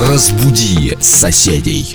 Разбуди соседей.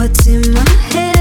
What's in my head?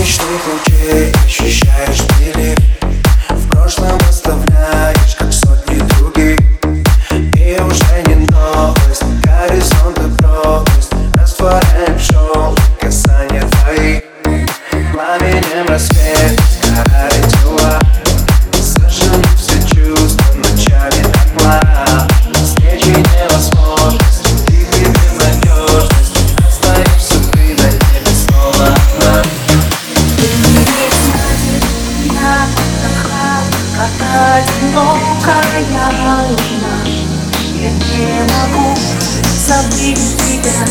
ночных лучей Ощущаешь прилив В прошлом не могу забыть тебя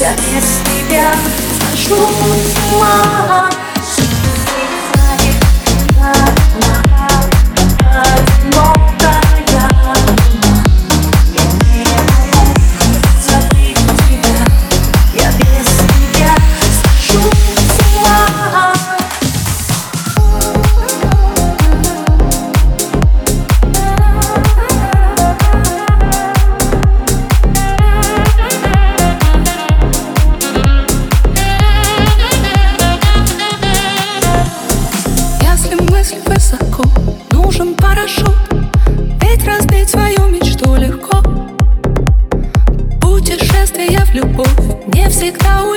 Я без тебя схожу с ума pick out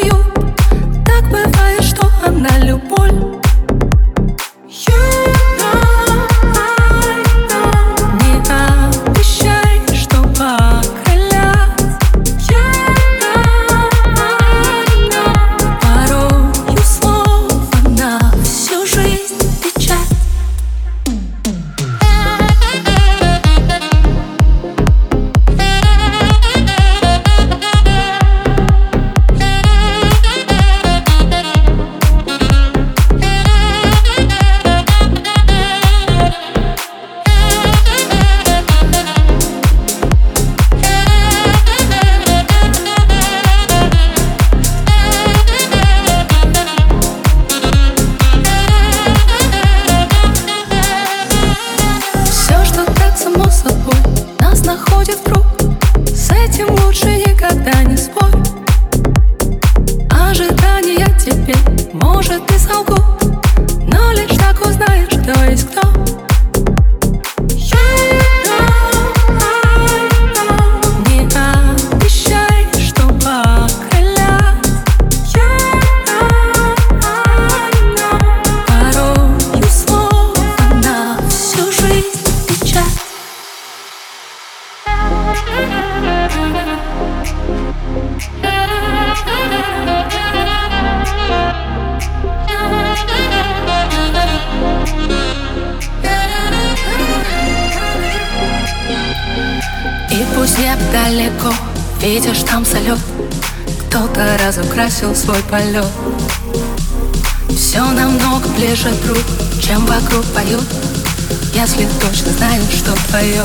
далеко, видишь там салют Кто-то разукрасил свой полет Все намного ближе друг, чем вокруг поют. Если точно знаю, что твое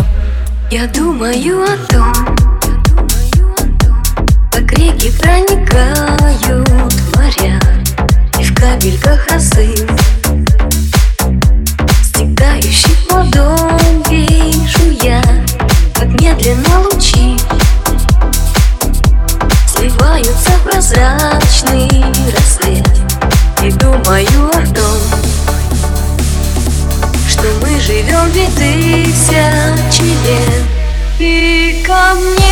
Я думаю о том, как реки проникают в моря И в капельках росы Стекающих водой вижу я, медленно лучи Сливаются в прозрачный рассвет. И думаю о том, что мы живем две тысячи лет И ко мне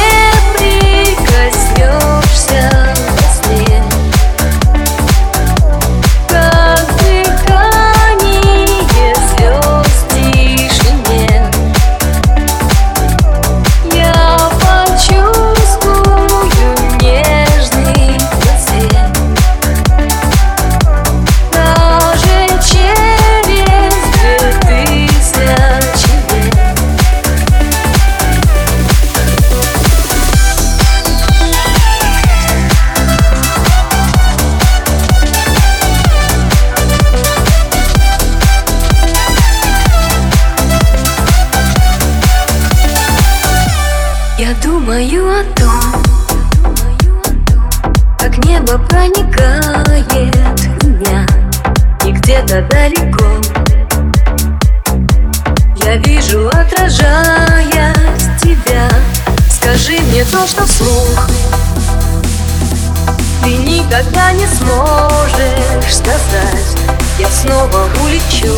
улечу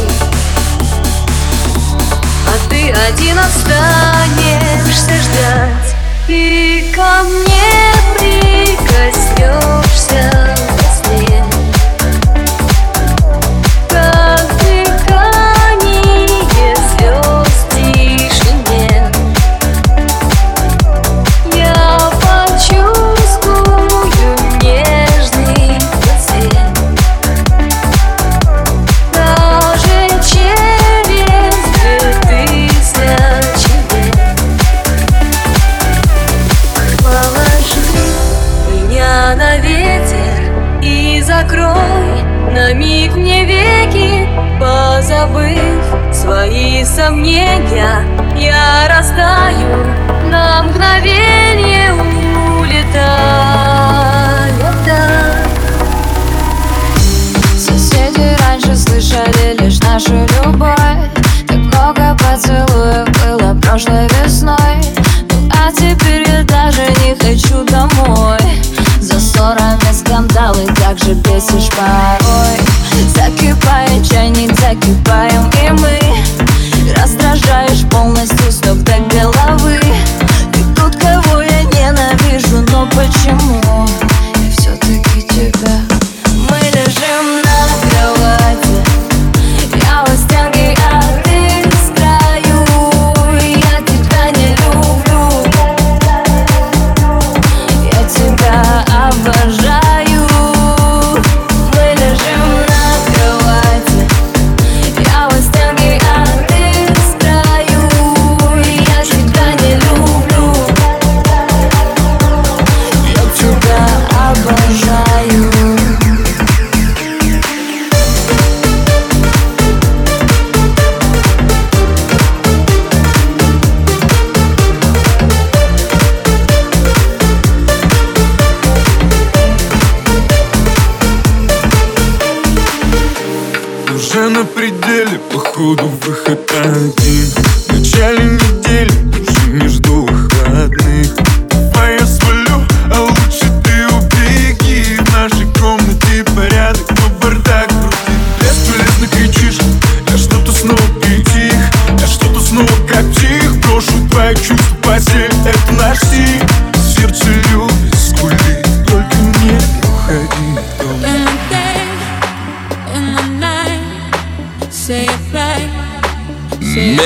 а ты один останешься ждать. И ко мне Позабыв свои сомнения, я растаю на мгновение вдаль. Соседи раньше слышали лишь нашу любовь. Так много поцелуев было прошлой весной. Ну а теперь я даже не хочу домой. За ссорами скандалы так же бесишь порой. Закипает чайник,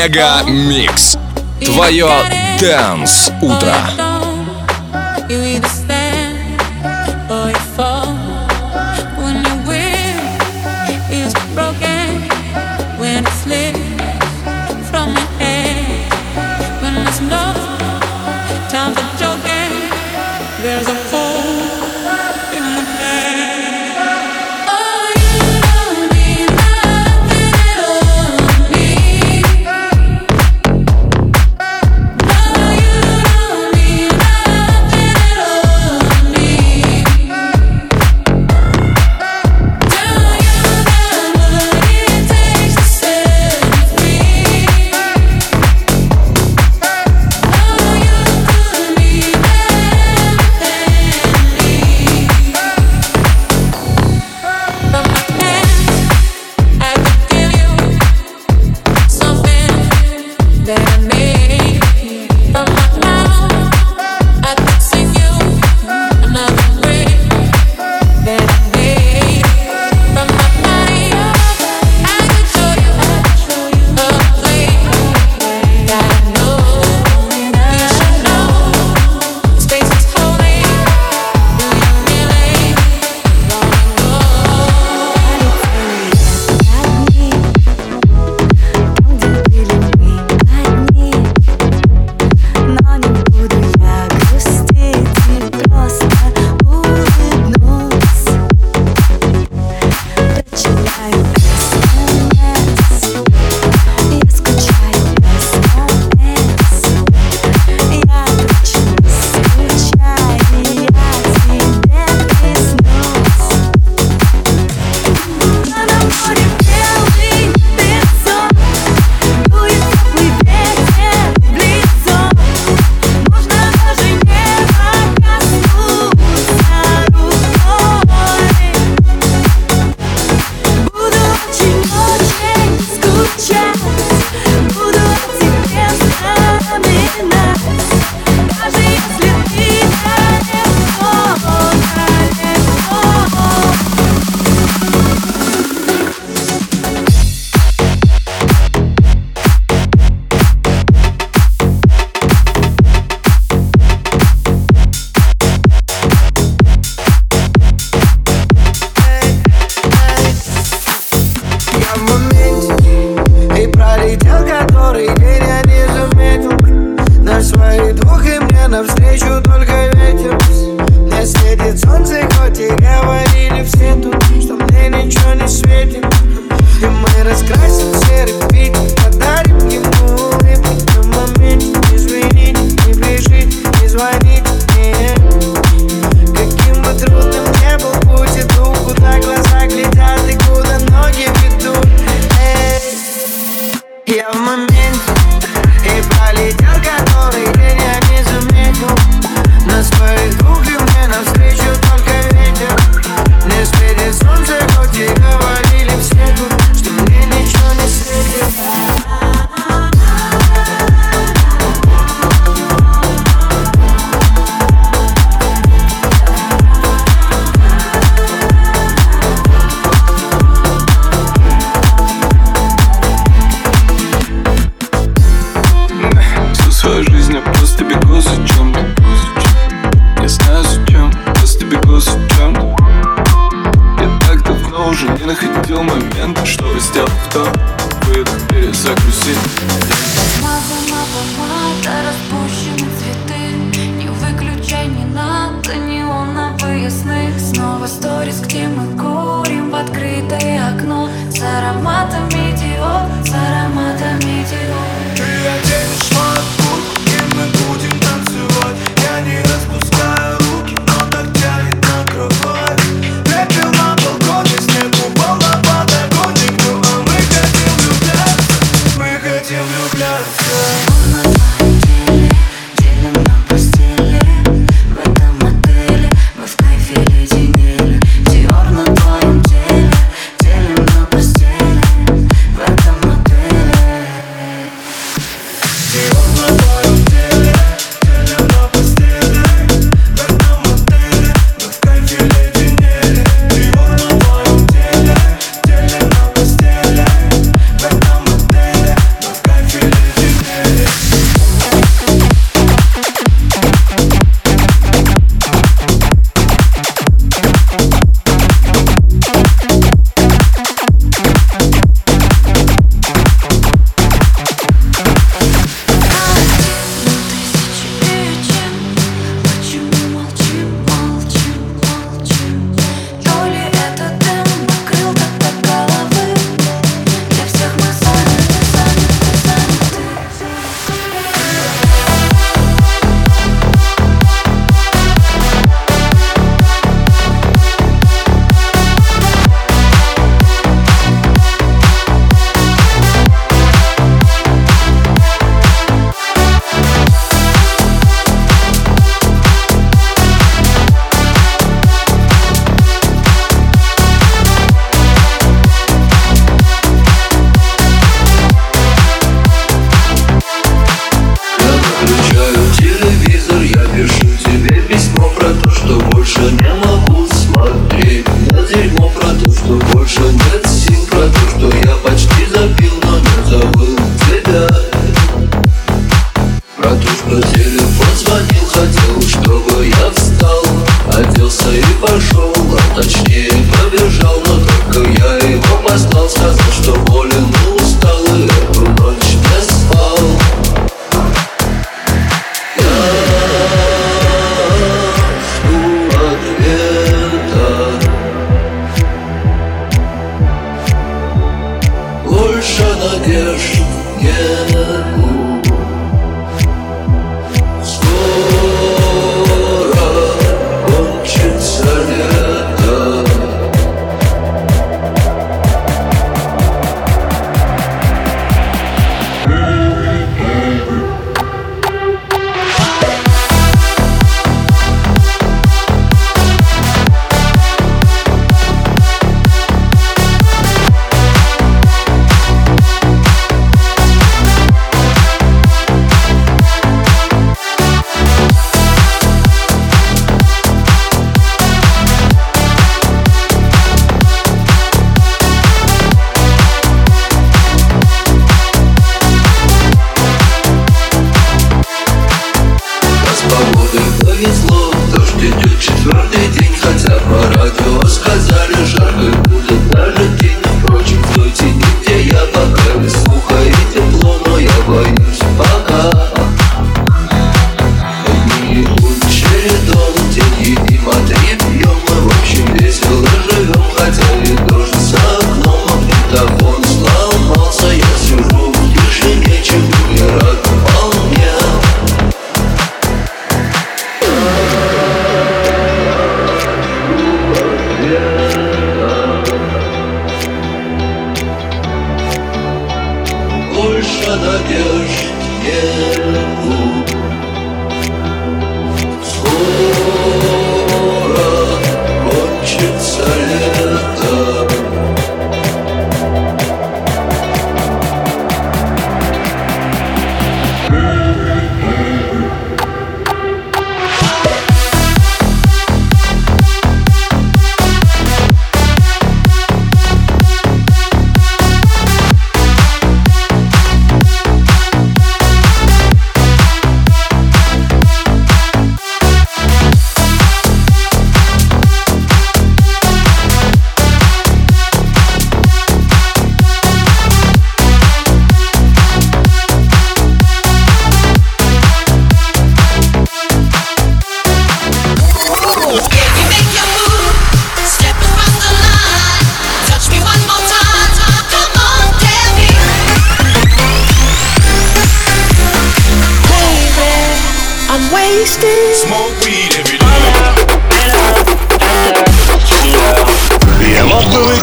Мега Микс. Твое Дэнс Утро. You either stand or you fall. When your will is broken, when it slips from your hand, when there's no time for joking, there's a все мы